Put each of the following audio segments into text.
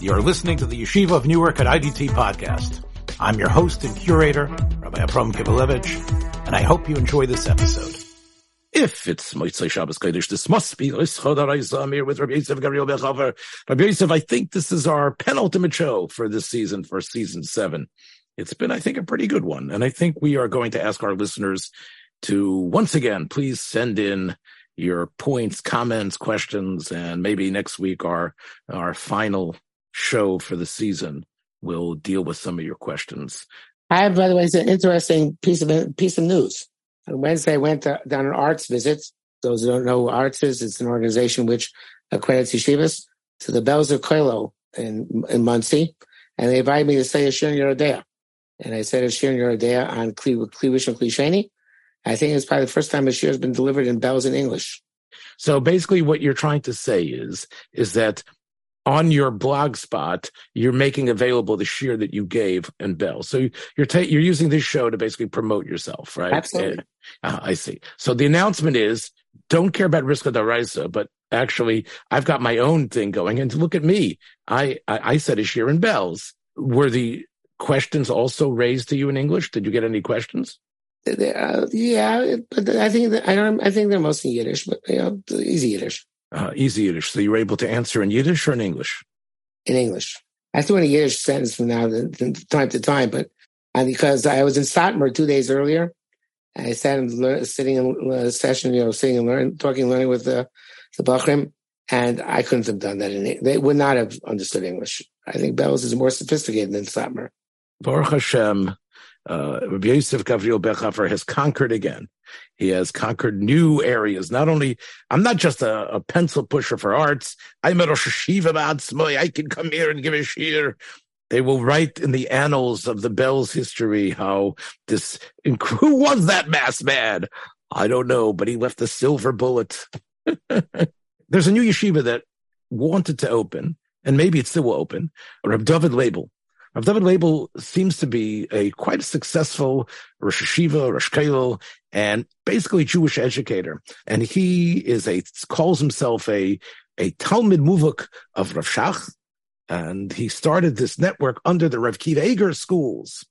You're listening to the Yeshiva of Newark at IDT podcast. I'm your host and curator, Rabbi Abram Kibalevich, and I hope you enjoy this episode. If it's Moitzai Shabbos Kodesh, this must be here with Rabbi Yosef Gabriel Bechhofer. Rabbi Yosef, I think this is our penultimate show for this season, for season seven. It's been, I think, a pretty good one. And I think we are going to ask our listeners to once again, please send in your points, comments, questions, and maybe next week our our final show for the season will deal with some of your questions. I have, by the way, it's an interesting piece of piece of news. On Wednesday, I went to, down an arts visit. Those who don't know what arts is, it's an organization which accredits yeshivas to the Belzer Koilo in in Monsey, and they invited me to say a shir Yerodea. And I said a shir Yerodea on Kli, Kli and klisheni. I think it's probably the first time a shir has been delivered in Belz in English. So basically, what you're trying to say is is that on your blog spot, you're making available the shir that you gave and Belz. So you're ta- you're using this show to basically promote yourself, right? Absolutely. Uh, I see. So the announcement is don't care about risk of the Daraisa, but actually I've got my own thing going. And look at me. I, I, I said a shir in Belz. Were the questions also raised to you in English? Did you get any questions? Uh, yeah, but I think that, I don't. I think they're mostly Yiddish, but you know, easy Yiddish. Uh, easy Yiddish. So you were able to answer in Yiddish or in English? In English. I threw in a Yiddish sentence from now to time to time, but and because I was in Satmar two days earlier, I sat in learn, sitting in a session, you know, sitting and learning, talking, learning with the the Bachrim, and I couldn't have done that. In they would not have understood English. I think Belz is more sophisticated than Satmar. Baruch Hashem, uh, Rabbi Yosef Gavriel Bechhofer has conquered again. He has conquered new areas. Not only, I'm not just a, a pencil pusher for arts. I'm a Rosh Hashiva I can come here and give a shir. They will write in the annals of the Belz history how this, who was that mass man? I don't know, but he left a silver bullet. There's a new yeshiva that wanted to open, and maybe it still will open. Reb David Leibel Rav David Leibel seems to be a quite successful Rosh Hashiva, Rosh Kollel, and basically Jewish educator. And he is a calls himself a a Talmud Muvuk of Rav Shach, and he started this network under the Rav Akiva Eiger schools.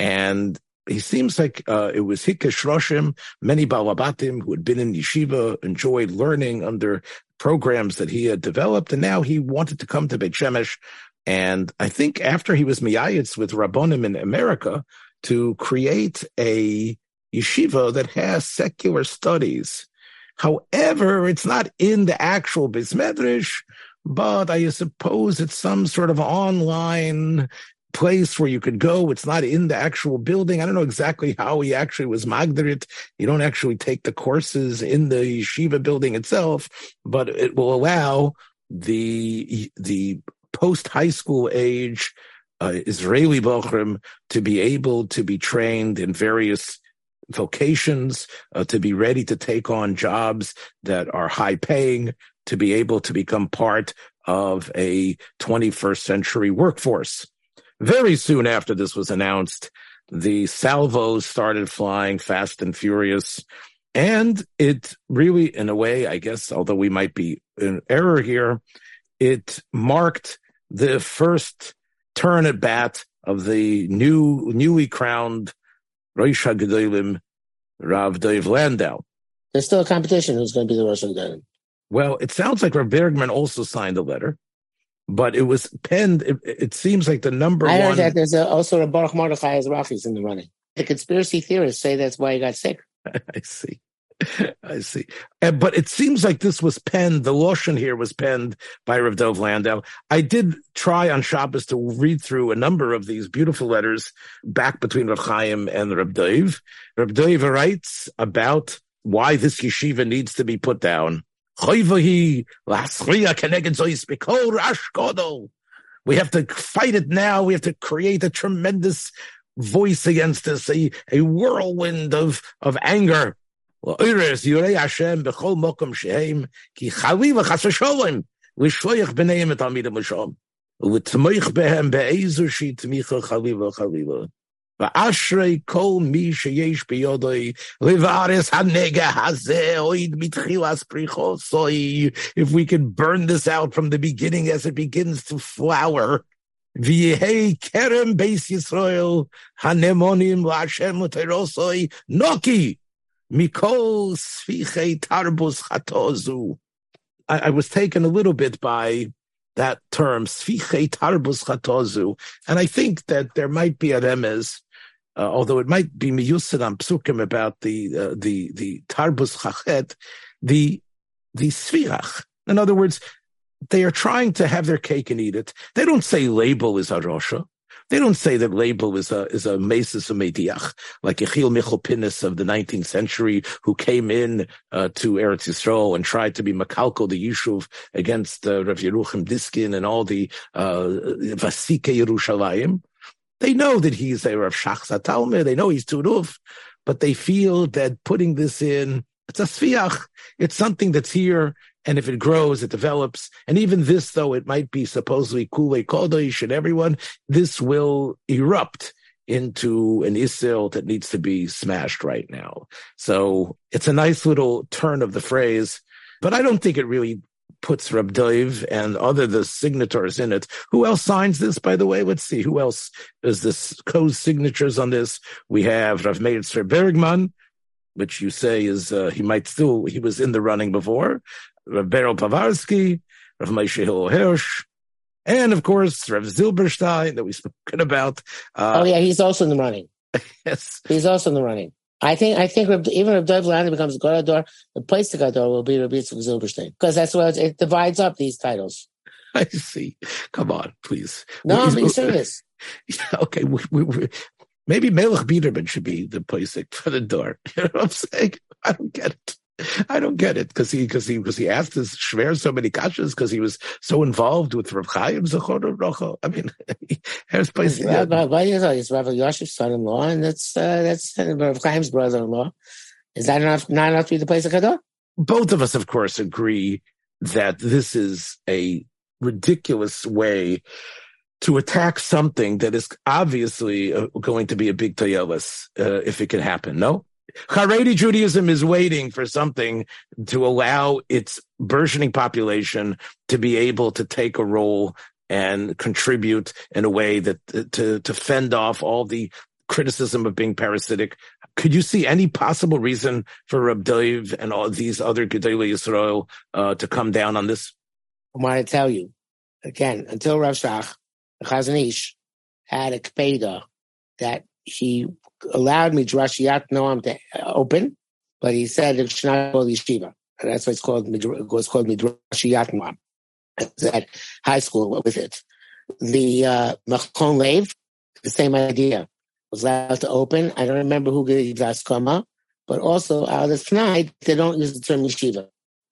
And he seems like uh, it was Hikesh Roshim, many Balabatim who had been in yeshiva, enjoyed learning under programs that he had developed, and now he wanted to come to Beit Shemesh and I think after he was miyayitz with Rabbonim in America to create a yeshiva that has secular studies. However, it's not in the actual Bismedrish, but I suppose it's some sort of online place where you could go. It's not in the actual building. I don't know exactly how he actually was magdarit. You don't actually take the courses in the yeshiva building itself, but it will allow the the post high school age uh, Israeli Bochrim to be able to be trained in various vocations, uh, to be ready to take on jobs that are high paying, to be able to become part of a 21st century workforce. Very soon after this was announced, the salvos started flying fast and furious. And it really, in a way, I guess, although we might be in error here, it marked the first turn at bat of the new, newly crowned Rosh HaGedolim, Rav Dov Landau. There's still a competition who's going to be the Rosh HaGedolim. Well, it sounds like Rav Bergman also signed a letter, but it was penned. It, it seems like the number I one. heard that there's a, also a Baruch Mordechai Ezrachis in the running. The conspiracy theorists say that's why he got sick. I see. I see. but it seems like this was penned, the Loshen here was penned by Rav Dov Landau. I did try on Shabbos to read through a number of these beautiful letters back between Rav Chaim and Rav Dov. Rav Dov writes about why this yeshiva needs to be put down. We have to fight it now. We have to create a tremendous voice against this, a, a whirlwind of, of anger ואוירס יורי השם בכל מוקם שהם, כי חלילה חס ושלום, לשלוח ביניהם את תלמיד המשום, ולתמוך בהם באיזושהי תמיכה חלילה חלילה. ואשרי כל מי שיש ביודוי לבארס הנגע הזה אויד מתחילס פריחוסוי if we can burn this out from the beginning as it begins to flower ויהי כרם בייס ישראל הנמונים להשם לתרוסוי נוקי Mikol sviche Tarbus Chatozu. I was taken a little bit by that term, sviche Tarbus Chatozu. And I think that there might be a remez, uh, although it might be miyusid on psukim about the, uh, the, the Tarbus Chachet, the, the svirach. In other words, they are trying to have their cake and eat it. They don't say Leibel is Arosha. They don't say that Leibel is a is a mesis mediach like Yechiel Michel of the 19th century, who came in uh, to Eretz Yisrael and tried to be makalko the Yishuv against uh, Rav Yeruchim Diskin and all the uh, Vasike Yerushalayim. They know that he's a Rav Shach Talmud. They know he's Turuf, but they feel that putting this in, it's a sfiach. It's something that's here and if it grows, it develops. And even this, though it might be supposedly kule kodesh and everyone, this will erupt into an isil that needs to be smashed right now. So it's a nice little turn of the phrase, but I don't think it really puts Reb Dov and other the signatories in it. Who else signs this, by the way? Let's see. Who else is this co-signatures on this? We have Rav Meir Bergman, which you say is uh, he might still he was in the running before. Rav Beryl Povarsky, Rav Moshe Hillel Hirsch, and of course Rav Zilberstein that we've spoken about. Uh, oh yeah, he's also in the running. yes, he's also in the running. I think I think even if Dov Landau becomes Gorador, the place to Gador will be Rabbi Zilberstein because that's what it divides up these titles. I see. Come on, please. No, I'm being serious. Okay, we, we, we, maybe Melech Biederman should be the place for the door. You know what I'm saying? I don't get it. I don't get it because he because he because he asked his Shver so many kashas because he was so involved with Rav Chaim Zachor Rocha. I mean, here's place. Rabbi is Rabbi Yoshev's son-in-law, and that's uh, that's Rav Chaim's brother-in-law. Is that enough? Not enough to be the place of Kador? Both of us, of course, agree that this is a ridiculous way to attack something that is obviously uh, going to be a big tayelis uh, if it can happen. No. Haredi Judaism is waiting for something to allow its burgeoning population to be able to take a role and contribute in a way that to to fend off all the criticism of being parasitic. Could you see any possible reason for Reb Dov and all these other Gedolei Yisrael uh, to come down on this? I want to tell you again until Rav Shach, the Chazon Ish had a kpeda that he allowed Midrashiyat Noam to open, but he said it should not call yeshiva. And that's why it's called it was called Midrashiyat Noam. At high school with it. The uh, Lev, the same idea, was allowed to open. I don't remember who gave Askama, but also out of tonight they don't use the term yeshiva,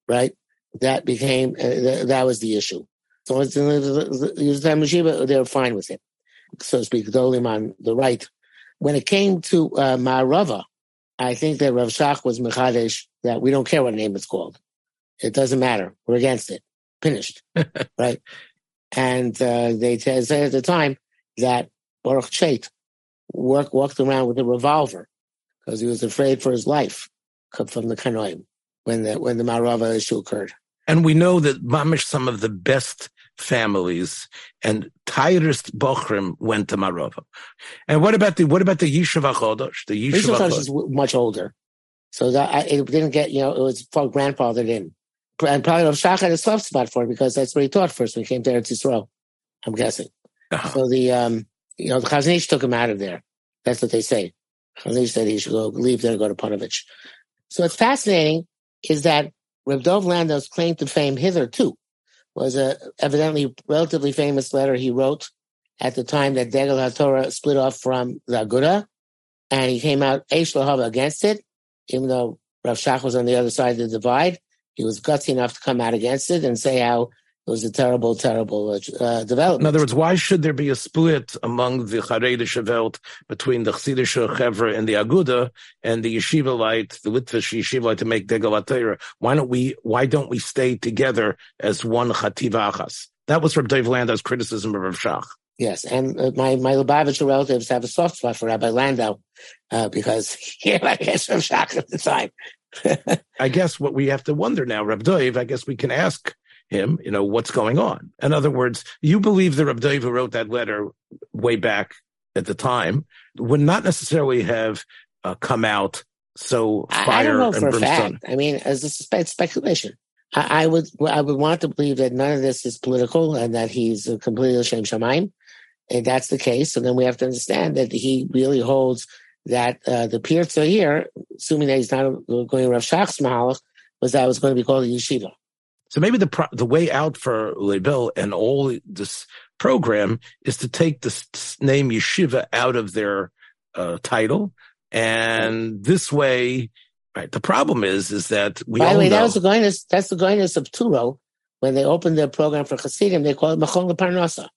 right? That became uh, that was the issue. So once they the term yeshiva, they were fine with it, so to speak. Dolim on the right when it came to uh, Ma'arava, I think that Rav Shach was Mechadesh that we don't care what name it's called. It doesn't matter. We're against it. Finished. right? And uh, they said at the time that Baruch Chait work, walked around with a revolver because he was afraid for his life from the Kanoim when the, when the Marava issue occurred. And we know that Mamish, some of the best families and tightest Bochrim went to Marova. And what about the what about the Yeshiva Chodosh? The Yishuv Chodosh is much older, so that I, it didn't get you know it was grandfathered in. And probably Rav Shach had a soft spot for it because that's what he taught first when he came to Eretz Yisrael. I'm guessing. Uh-huh. So the um you know the Chazon Ish took him out of there. That's what they say. Chazon Ish said he should go leave there and go to Ponevezh. So what's fascinating is that Reb Dov Landau's claim to fame hitherto was a evidently relatively famous letter he wrote at the time that Degel HaTorah split off from the Aguda, and he came out Eish Lahava against it, even though Rav Shach was on the other side of the divide. He was gutsy enough to come out against it and say how it was a terrible, terrible uh, development. In other words, why should there be a split among the Charedische Welt between the Chassidische Chevra and the Aguda and the Yeshiva Leit, the Litvish Yeshiva Leit to make Degel Why don't we? Why don't we stay together as one Chativa Achas? That was from Dov Landau's criticism of Rav Shach. Yes, and uh, my my Lubavitcher relatives have a soft spot for Rabbi Landau uh, because he I guess from shock at the time. I guess what we have to wonder now, Reb Dov, I guess we can ask him, you know, what's going on. In other words, you believe that Dov who wrote that letter way back at the time would not necessarily have uh, come out so fire I, I don't know for a fact. I mean, as a spe- speculation. I, I, would I would want to believe that none of this is political and that he's completely Shem Shemaim. And that's the case. So then we have to understand that he really holds that uh, the Pirza here, assuming that he's not going to Rav Shach's Mahalach, was that it was going to be called a yeshiva. So maybe the pro- the way out for Lebel and all this program is to take this name yeshiva out of their uh, title, and this way, right? The problem is, is that we. By the way, know, that was the goiness. That's the goiness of Touro. When they opened their program for Hasidim, they called it Machon Parnasa.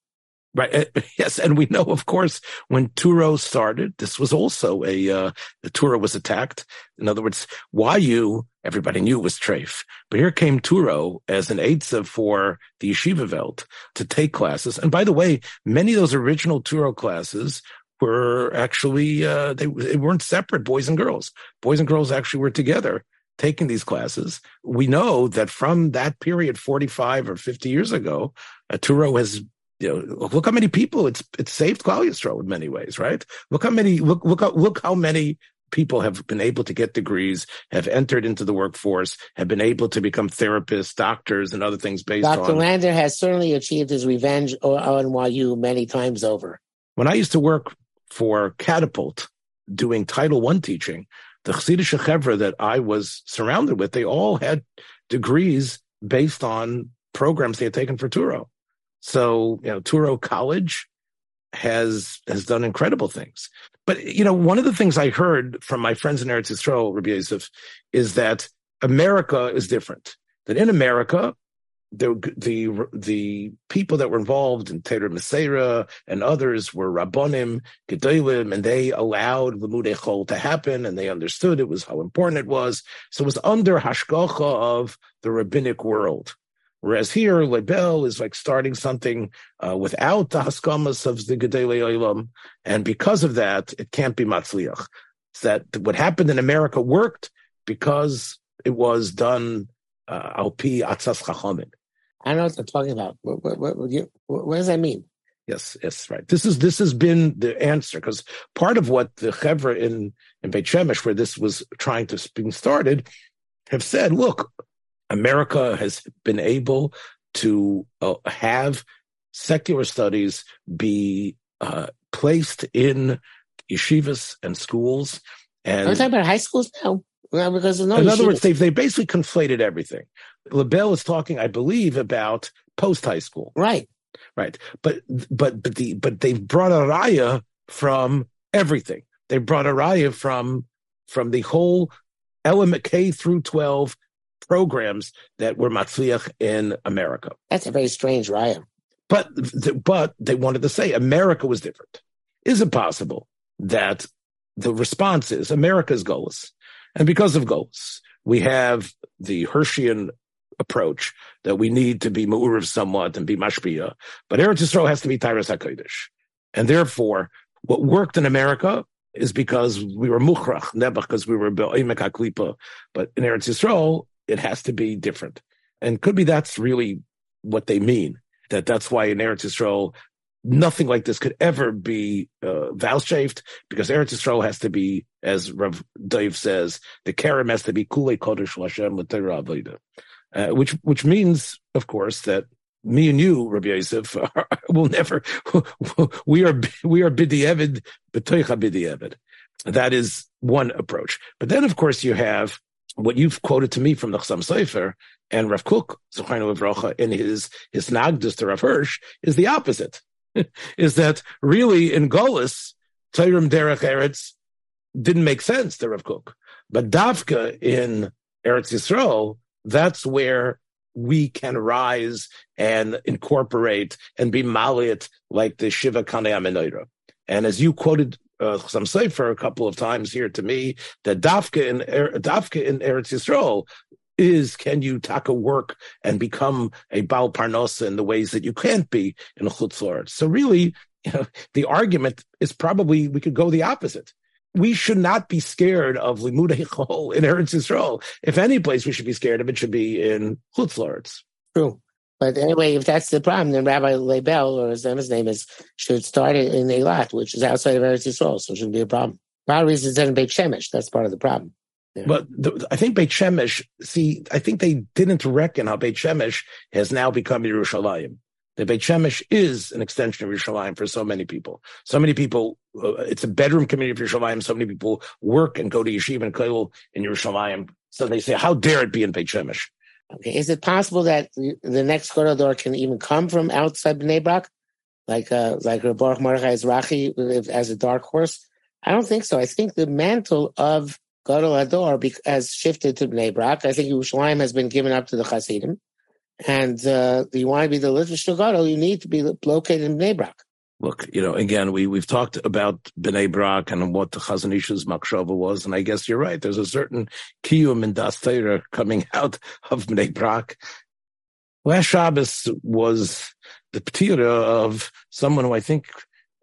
Right. Uh, yes. And we know, of course, when Touro started, this was also a, uh, the Touro was attacked. In other words, YU, everybody knew it was Treif, but here came Touro as an Eitzah for the Yeshiva Welt to take classes. And by the way, many of those original Touro classes were actually, uh, they, they weren't separate, boys and girls. Boys and girls actually were together taking these classes. We know that from that period, 45 or 50 years ago, uh, Touro has you know, look how many people it's it's saved Klal Yisrael in many ways, right? Look how many look look how, look how many people have been able to get degrees, have entered into the workforce, have been able to become therapists, doctors, and other things based Dr. on. Dr. Lander has certainly achieved his revenge on YU many times over. When I used to work for Catapult, doing Title One teaching, the Chassidish Chevra that I was surrounded with, they all had degrees based on programs they had taken for Touro. So, you know, Touro College has has done incredible things. But you know, one of the things I heard from my friends in Eretz Yisrael, Rabbi Yosef, is that America is different. That in America, the the the people that were involved in Torah Umesorah and others were Rabbonim, Gedolim, and they allowed Limudei Chol to happen, and they understood it was how important it was. So it was under hashgacha of the rabbinic world. Whereas here, Lebel is like starting something uh, without the haskamas of the Gedele Olam, and because of that, it can't be matzliach. It's that what happened in America worked because it was done uh, al pi atzas chachamim. I know what they're talking about. What, what, what, what, does that mean? Yes, yes, right. This is this has been the answer because part of what the chevra in in Beit Shemesh, where this was trying to being started, have said, look, America has been able to uh, have secular studies be uh, placed in yeshivas and schools. And I'm talking about high schools now. Well, because no in other words, they they basically conflated everything. Lebel is talking, I believe, about post high school. Right. Right. But but but the but they've brought a raya from everything. They brought a raya from from the whole element K through twelve programs that were matzliach in America. That's a very strange raya. But but they wanted to say America was different. Is it possible that the response is America's goals, and because of goals, we have the Hirschian approach that we need to be ma'uriv somewhat and be mashpia, but Eretz Yisrael has to be Tyrus HaKodesh. And therefore, what worked in America is because we were never because we were be'imek haklipa. But in Eretz Yisrael, it has to be different. And could be that's really what they mean. That that's why in Eretz Yisrael, nothing like this could ever be uh, vouchsafed because Eretz Yisrael has to be, as Rav Dov says, the Kerem has to be Kule Kodesh Lashem L'Torah uh, which which means, of course, that me and you, Rabbi Yosef, will never. We are we are bidievid b'toicha bidievid. That is one approach. But then, of course, you have what you've quoted to me from the Chassam Sofer and Rav Kook, Zochainu Avrocha, in his, his Nagdus to Rav Hirsch, is the opposite. is that really in Golis, Tayrim Derech Eretz didn't make sense to Rav Kook. But Davka in Eretz Yisrael, that's where we can rise and incorporate and be malit like the Shiva Kanei And as you quoted uh, some for a couple of times here to me that dafka in er, dafka in Eretz Yisrael is can you taka work and become a Baal Parnosa in the ways that you can't be in a Chutzor. So really, you know, the argument is probably we could go the opposite. We should not be scared of Limud in Eretz Yisrael. If any place we should be scared of, it should be in Chutzlaritz. True. But anyway, if that's the problem, then Rabbi Leibel, or his name is, should start it in Eilat, which is outside of Eretz Yisrael, so it shouldn't be a problem. Reasons it's in Beit Shemesh. That's part of the problem. Yeah. But the, I think Beit Shemesh, see, I think they didn't reckon how Beit Shemesh has now become Yerushalayim. The Beit Shemesh is an extension of Yerushalayim for so many people. So many people, uh, it's a bedroom community of Yerushalayim. So many people work and go to Yeshiva and Koil in Yerushalayim. So they say, how dare it be in Beit Shemesh? Okay. Is it possible that the next Godador can even come from outside Bnei Brak? Like, uh, like Baruch Mordechai Ezrachi as a dark horse? I don't think so. I think the mantle of Gadol Ador has shifted to Bnei Brak. I think Yerushalayim has been given up to the Hasidim. And uh, you want to be the Litvish Gadol, you need to be located in Bnei Brak. Look, you know, again, we, we've talked about Bnei Brak and what the Chazon Ish's Makshava was, and I guess you're right. There's a certain kiyum and das coming out of Bnei Brak. Last Shabbos was the ptira of someone who I think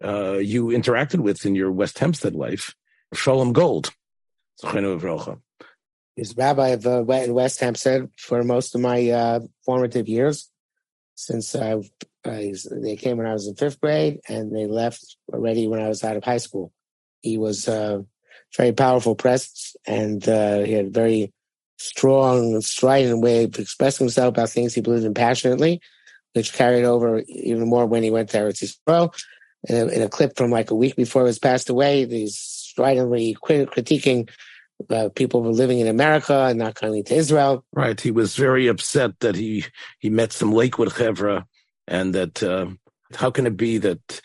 uh, you interacted with in your West Hempstead life, Shalom Gold. He's rabbi of uh, West Hempstead for most of my uh, formative years. Since uh, they came when I was in fifth grade, and they left already when I was out of high school. He was uh, very powerful presence, and uh, he had a very strong, strident way of expressing himself about things he believed in passionately, which carried over even more when he went to Eretz Yisrael in a, in a clip from like a week before he was passed away, he's stridently critiquing uh, people who were living in America and not coming to Israel. Right. He was very upset that he he met some Lakewood chevra, and that uh, how can it be that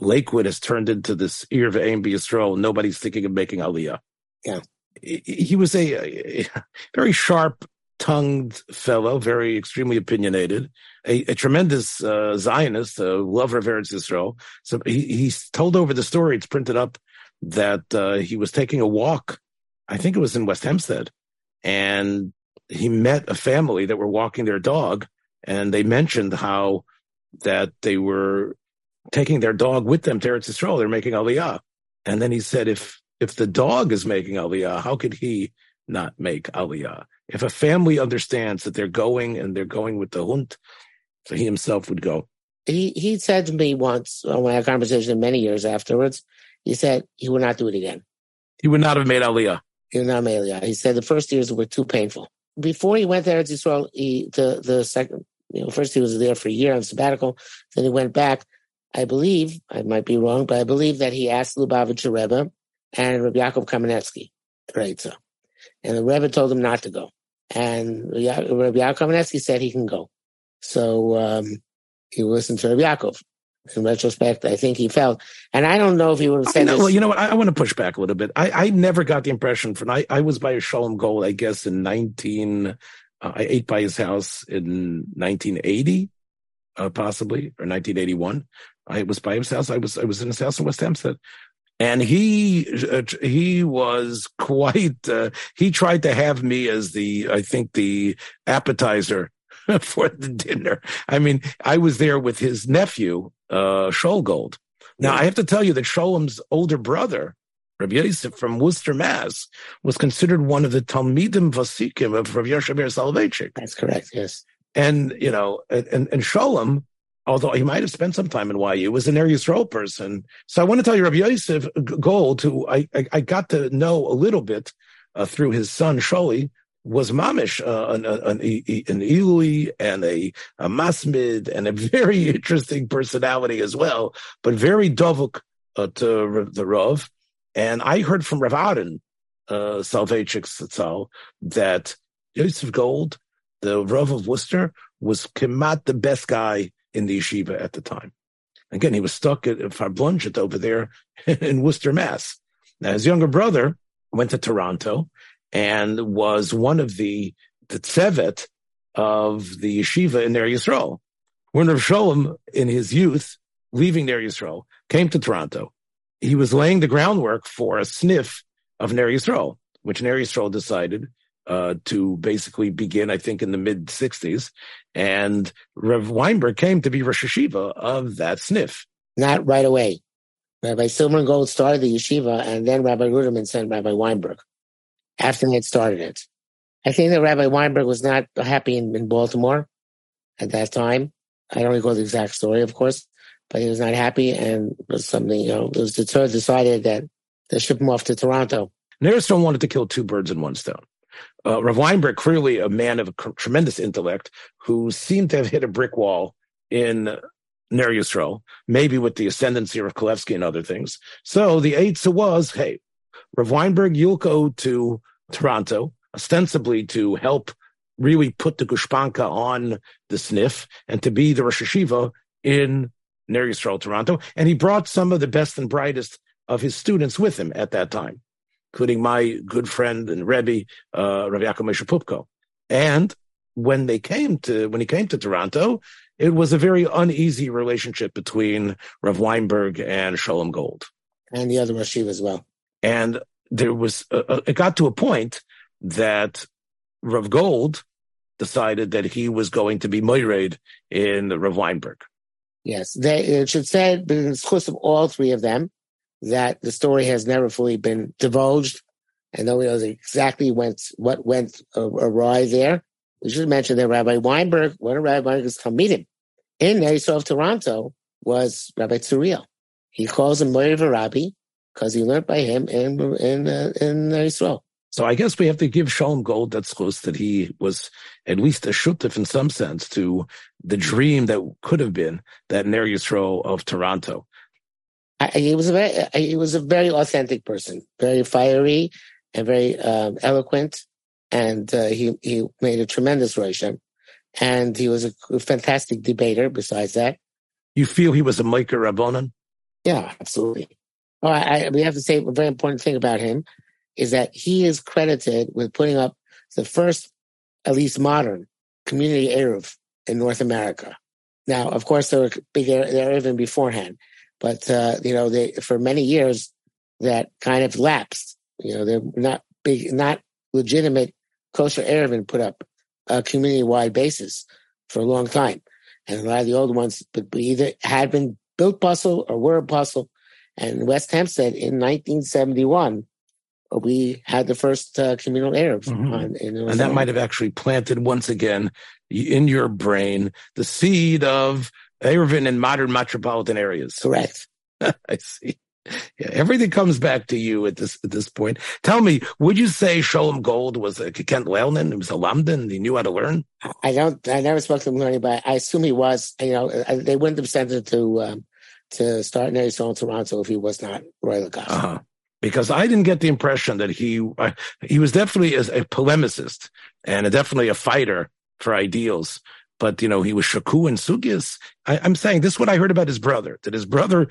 Lakewood has turned into this ear of Aim Yisrael? Nobody's thinking of making Aliyah. Yeah. He, was a, a, very sharp tongued fellow, very extremely opinionated, a, a tremendous uh, Zionist, a lover of Eretz Israel. So he, he's told over the story, it's printed up, that uh, he was taking a walk, I think it was in West Hempstead, and he met a family that were walking their dog, and they mentioned how that they were taking their dog with them to Eretz Israel. They're making Aliyah. And then he said, if if the dog is making Aliyah, how could he not make Aliyah? If a family understands that they're going and they're going with the hunt, so he himself would go. He he said to me once uh, when we had a conversation many years afterwards, he said he would not do it again. He would not have made Aliyah. He would not have made Aliyah. He said the first years were too painful. Before he went to Eretz Yisrael, he the the second you know first he was there for a year on sabbatical, then he went back. I believe I might be wrong, but I believe that he asked Lubavitcher Rebbe and Rabbi Yaakov Kamenetsky, right? So, and the Rebbe told him not to go. And Rabbi Yaakov Kamenetsky said he can go. So um, he listened to Rabbi Yaakov. In retrospect, I think he felt, and I don't know if he would have said. Know, well, you know what? I, I, want to push back a little bit. I, I never got the impression from I, I was by a Shalom Gold, I guess, in nineteen. Uh, I ate by his house in nineteen eighty, uh, possibly or nineteen eighty one. I was by his house. I was I was in his house in West Hempstead, and he uh, he was quite. Uh, he tried to have me as the I think the appetizer for the dinner. I mean, I was there with his nephew, uh, Sholgold. Now, I have to tell you that Sholom's older brother, Rabbi Yosef from Worcester, Mass, was considered one of the Talmidim Vasikim of Rabbi Yoshe Ber Soloveitchik. That's correct, yes. And, you know, and, and Sholom, although he might have spent some time in YU, was an Eretz Yisrael person. So I want to tell you, Rabbi Yosef Gold, who I, I, I got to know a little bit uh, through his son, Sholi, was mamish uh, an, an, an Ilui and a, a Masmid and a very interesting personality as well, but very dovuk uh, to the Rav. And I heard from Rav Aaron, uh, Soloveitchik that Yosef Gold, the Rav of Worcester, was kemat the best guy in the yeshiva at the time. Again, he was stuck at Farblunget over there in Worcester, Mass. Now, his younger brother went to Toronto and was one of the the of the yeshiva in Ner Yisrael. When Rav Sholem, in his youth, leaving Ner Yisrael, came to Toronto, he was laying the groundwork for a sniff of Ner Yisrael, which Ner Yisrael decided uh, to basically begin, I think, in the mid 60s. And Rev Weinberg came to be Rosh Yeshiva of that sniff. not right away. Rabbi Silberman started the yeshiva, and then Rabbi Ruderman sent Rabbi Weinberg after they had started it. I think that Rabbi Weinberg was not happy in, in Baltimore at that time. I don't recall the exact story, of course, but he was not happy, and was something you know, it was deterred, decided that they ship him off to Toronto. Ner wanted to kill two birds in one stone. Uh, Rav Weinberg, clearly a man of tremendous intellect, who seemed to have hit a brick wall in Ner maybe with the ascendancy of Kulefsky and other things. So the answer was, hey, Rav Weinberg, you'll go to Toronto, ostensibly to help really put the gushpanka on the sniff and to be the Rosh Hashiva in Ner Yisrael, Toronto. And he brought some of the best and brightest of his students with him at that time, including my good friend and Rebbe, uh, Rav Yaakov Moshe Pupko. And when they came to, when he came to Toronto, it was a very uneasy relationship between Rav Weinberg and Shalom Gold. And the other Rashiv as well. And there was, uh, uh, it got to a point that Rav Gold decided that he was going to be Moired in Rav Weinberg. Yes, they, it should say, in the of all three of them, that the story has never fully been divulged, and nobody knows exactly went, what went awry there. We should mention that Rabbi Weinberg, one of Rabbi Weinberg's Talmidim in of Toronto was Rabbi Tzuriel. He calls him Moir Rabbi because he learned by him in in uh, in Yisrael. So I guess we have to give Shalom Gold that's close that he was at least a shutif in some sense to the dream that could have been that Ner Yisrael of Toronto. I, he was a very he was a very authentic person, very fiery and very um, eloquent, and uh, he he made a tremendous Roshan, and he was a fantastic debater. Besides that, you feel he was a Micah Rabbonin? Yeah, absolutely. Oh, I, I, we have to say a very important thing about him is that he is credited with putting up the first, at least modern, community Eruv in North America. Now, of course, there were big there even beforehand, but uh, you know, they for many years that kind of lapsed. You know, they're not big, not legitimate kosher Eruv put up a community-wide basis for a long time, and a lot of the old ones, either had been built puzzle or were puzzle. And West Hempstead in 1971 we had the first uh, communal Eruv. Mm-hmm. On, and that might have actually planted once again in your brain the seed of Eruvin in modern metropolitan areas. Correct. I see. Yeah, everything comes back to you at this at this point. Tell me, would you say Sholem Gold was a Kent Leilman? He was a Lamdan. He knew how to learn. I don't. I never spoke to him learning, but I assume he was. You know, they wouldn't have sent him to um, to start in Arizona, Toronto if he was not Roy Lacoste. Uh-huh because I didn't get the impression that he uh, he was definitely a, a polemicist and a, definitely a fighter for ideals. But you know, he was shaku and sugis. I, am saying this is what I heard about his brother. That his brother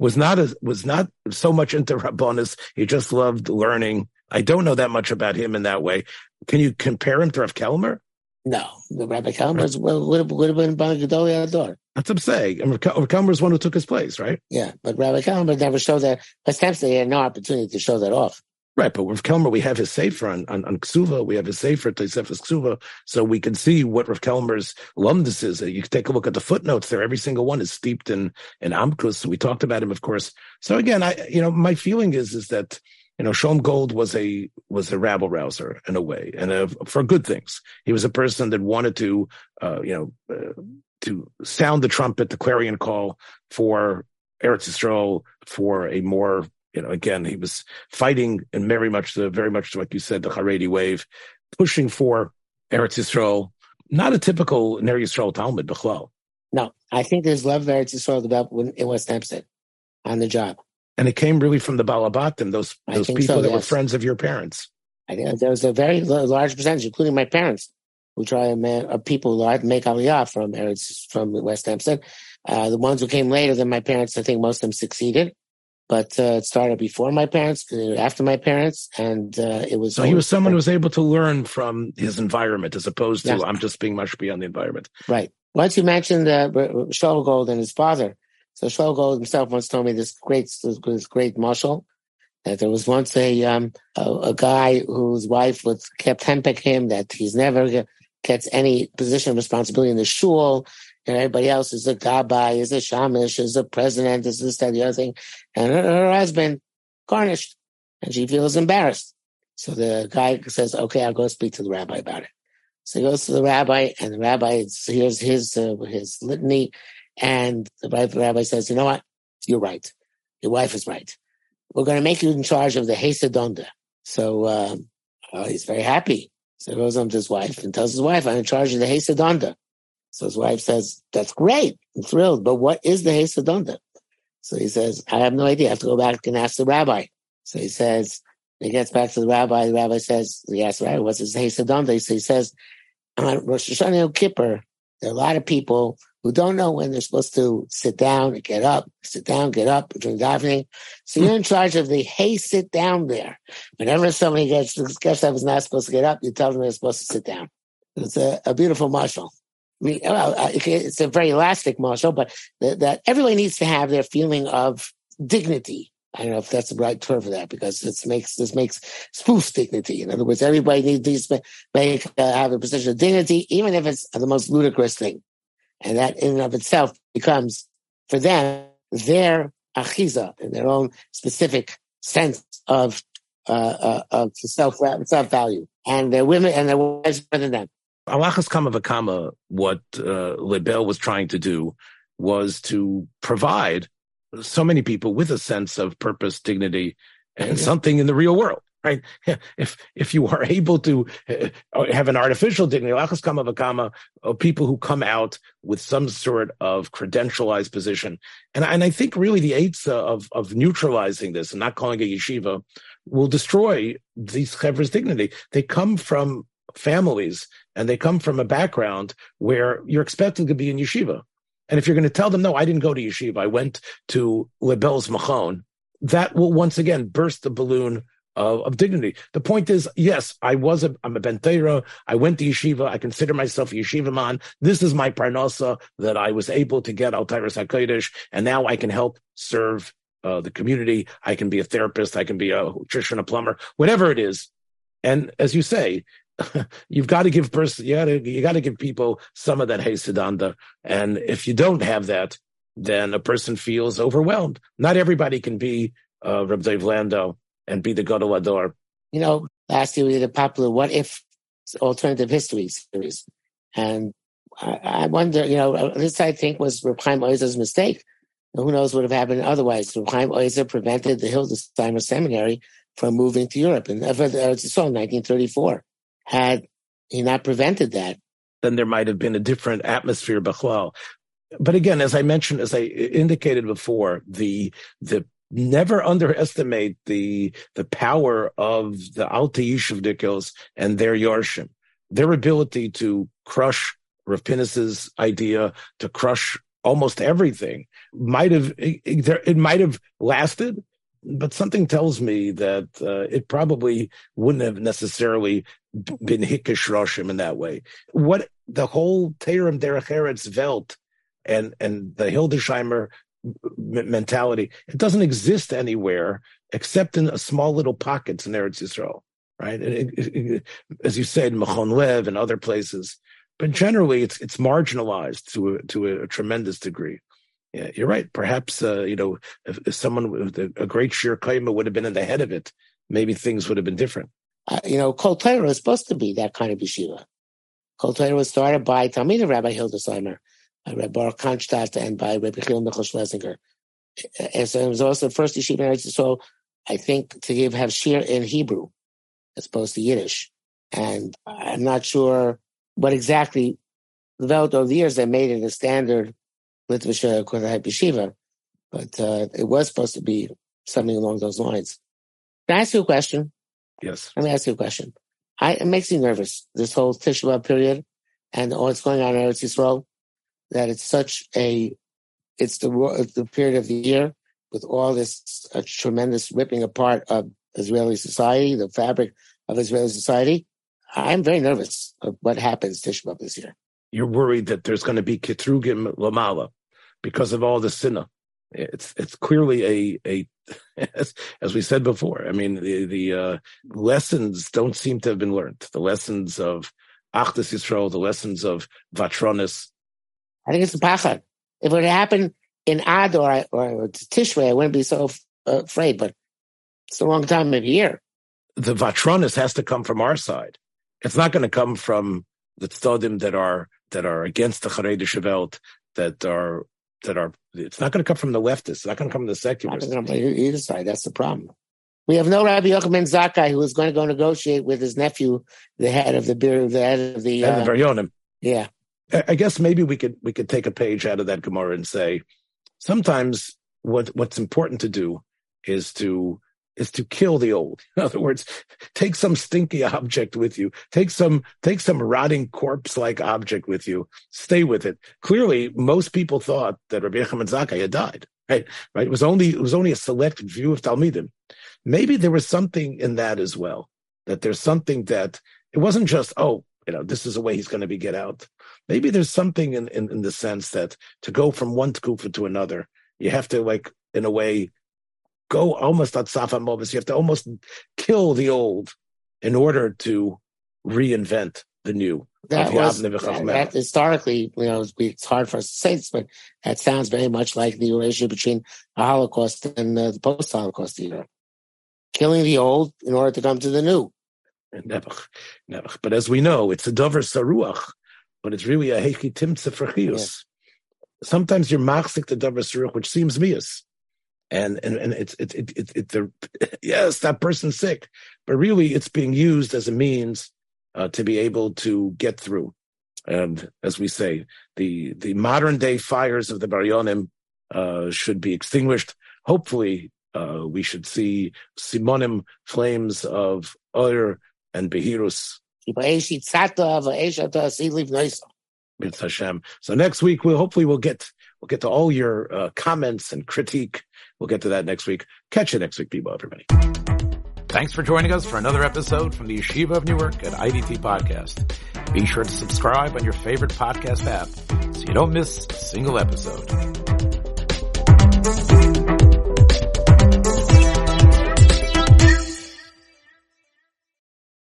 was not as was not so much into rabbonis. He just loved learning. I don't know that much about him in that way. Can you compare him to Rav Kelmer? No, the Rabbi Kelmer would have, would have been Ban Gedolei Ador. That's what I'm saying. And is one who took his place, right? Yeah, but Rabbi Kelmer never showed that. West Hempstead had no opportunity to show that off. Right, but with Kelmer, we have his sefer on, on, on Ksuva. We have his sefer, Tosefes Ksuva, so we can see what Rav Kelmer's lumdus is. You can take a look at the footnotes there. Every single one is steeped in in Amkus. We talked about him, of course. So again, I you know my feeling is is that you know, Shalom Gold was a was a rabble rouser in a way, and a, for good things. He was a person that wanted to, uh, you know, uh, to sound the trumpet, the clarion call for Eretz Yisrael, for a more, you know, again, he was fighting and very much the very much like you said, the Haredi wave, pushing for Eretz Yisrael. Not a typical Ner Yisrael Talmud, Bechlal. No, I think there's love of Eretz Yisrael developed in West Hempstead on the job. And it came really from the Balabatim, those those people so, that yes. were friends of your parents. I think there was a very large percentage, including my parents, who try to make, uh, people who make Aliyah from from West Hempstead. Uh, the ones who came later than my parents, I think most of them succeeded. But uh, it started before my parents, after my parents, and uh, it was. So he was someone who was able to learn from his environment, as opposed to I'm just being much beyond the environment. Right. Once you mentioned uh, Shaul Gold and his father, so Gold himself once told me this great, this great marshal that there was once a um, a, a, guy whose wife was kept henpeck him that he's never gets any position of responsibility in the shul, and everybody else is a gabbai, is a shamish, is a president, is this, that, the other thing. And her, her husband garnished and she feels embarrassed. So the guy says, okay, I'll go speak to the rabbi about it. So he goes to the rabbi and the rabbi hears his, uh, his litany. And the rabbi says, you know what? You're right. Your wife is right. We're going to make you in charge of the Hesadonda. So, um, uh, he's very happy. So he goes home to his wife and tells his wife, I'm in charge of the Hesadonda. So his wife says, That's great. I'm thrilled. But what is the Hesadonda? So he says, I have no idea. I have to go back and ask the rabbi. So he says, he gets back to the rabbi. The rabbi says, he asks the rabbi, what's his Hesadonda? So he says, on Rosh Hashanah Kippur, there are a lot of people who don't know when they're supposed to sit down and get up, sit down, get up during davening. So you're in charge of the hey, sit down there. Whenever somebody gets gets up is not supposed to get up, you tell them they're supposed to sit down. It's a, a beautiful marshal. I mean, well, it's a very elastic marshal, but that, that everybody needs to have their feeling of dignity. I don't know if that's the right term for that because this makes this makes spoof dignity. In other words, everybody needs to make uh, have a position of dignity, even if it's the most ludicrous thing, and that in and of itself becomes for them their achiza and their own specific sense of uh, uh, of self self value, and their women and their wives better than them. Alachas Kama Vakama, what uh, Lebel was trying to do was to provide so many people with a sense of purpose, dignity, and something in the real world. Right? If if you are able to uh, have an artificial dignity, of people who come out with some sort of credentialized position, and and I think really the eights of of neutralizing this and not calling it yeshiva will destroy these chevra's dignity. They come from families and they come from a background where you're expected to be in yeshiva. And if you're going to tell them, no, I didn't go to yeshiva, I went to Lebel's Machon, that will once again burst the balloon of, of, dignity. The point is, yes, I was a, I'm a bentera. I went to yeshiva. I consider myself a yeshiva man. This is my parnasa that I was able to get al HaKodesh, and now I can help serve uh, the community. I can be a therapist. I can be a nutrition, a plumber, whatever it is. And as you say, you've got to give person you got to you got to give people some of that hey sedanda and if you don't have that then a person feels overwhelmed not everybody can be uh Reb Dov Landau and be the Gadol Ador. You know last year we did a popular what if alternative history series. And I, I wonder you know this I think was Reb Chaim Oizer's mistake. Who knows what would have happened otherwise? Reb Chaim Oizer prevented the Hildesheimer Seminary from moving to Europe. And uh, uh, it's in 1934 had he not prevented that, then there might have been a different atmosphere, Bachlal. But again, as I mentioned, as I indicated before, the the never underestimate the the power of the Alta Yishuvdikos and their Yarshim, their ability to crush Rav Pinnis's idea, to crush almost everything. Might have it, it might have lasted, but something tells me that uh, it probably wouldn't have necessarily been hickish roshim in that way. What the whole Terim Derech Eretz Welt and and the Hildesheimer mentality, it doesn't exist anywhere except in a small little pockets in Eretz Yisrael, right? It, it, it, as you said, Machon Lev and other places, but generally it's it's marginalized to a, to a, a tremendous degree. Yeah, you're right. Perhaps uh, you know if, if someone with a, a great shir kaima would have been in the head of it, maybe things would have been different. Uh, you know, Kol Torah is supposed to be that kind of yeshiva. Kol Torah was started by Talmid Rabbi Hildesheimer, by Rabbi Baruch Kunstadt, and by Rabbi Chil Michal Schlesinger. And so it was also the first yeshiva in So I think to give have shir in Hebrew as opposed to Yiddish. And I'm not sure what exactly developed over the years that made it a standard Litvish Kodahai Yeshiva, but uh, it was supposed to be something along those lines. Can I ask you a question? Yes. Let me ask you a question. I, it makes me nervous, this whole Tisha period and all what's going on in Eretz Yisrael, that it's such a, it's the, the period of the year with all this tremendous ripping apart of Israeli society, the fabric of Israeli society. I'm very nervous of what happens Tisha this year. You're worried that there's going to be Kitrugim Lamala because of all the sinna. It's it's clearly a a as, as we said before. I mean the the uh, lessons don't seem to have been learned. The lessons of Achdus Yisrael, the lessons of Vatronis, I think it's a pachad. If it would happen in Ad or, or Tishrei, I wouldn't be so uh, afraid, but it's a long time of year. The Vatronis has to come from our side. It's not going to come from the tzodim that are that are against the Charedish Welt, that are that are. It's not going to come from the leftists. It's not going to come from the secularists. Not from either side. That's the problem. We have no Rabbi Yochanan Zakkai who is going to go negotiate with his nephew, the head of the beer, the head of the. Uh, the yeah. I guess maybe we could we could take a page out of that Gemara and say, sometimes what what's important to do is to is to kill the old. In other words, take some stinky object with you. Take some, take some rotting corpse like object with you. Stay with it. Clearly, most people thought that Rabbi Yochanan Zakkai had died. Right. Right. It was only, it was only a select view of Talmidim. Maybe there was something in that as well, that there's something that it wasn't just, oh, you know, this is a way he's going to be get out. Maybe there's something in, in, in the sense that to go from one tkufa to another, you have to like, in a way, go almost at Safa Mobus. You have to almost kill the old in order to reinvent the new. That was that, that historically, you know, it's hard for us to say this, but that sounds very much like the relationship between the Holocaust and uh, the post-Holocaust era. Killing the old in order to come to the new. Never, never. But as we know, it's a dover saruach, but it's really a heiki timtze for yeah. Sometimes you're machzik the dover saruach, which seems mias. And and and it's it's it's it's, it's a, yes that person's sick. But really it's being used as a means uh, to be able to get through. And as we say the the modern day fires of the baryonim uh, should be extinguished. Hopefully uh, we should see simonim flames of oir and behirus so next week we'll hopefully we'll get we'll get to all your uh, comments and critique We'll get to that next week. Catch you next week, people, everybody. Thanks for joining us for another episode from the Yeshiva of Newark at IDT Podcast. Be sure to subscribe on your favorite podcast app so you don't miss a single episode.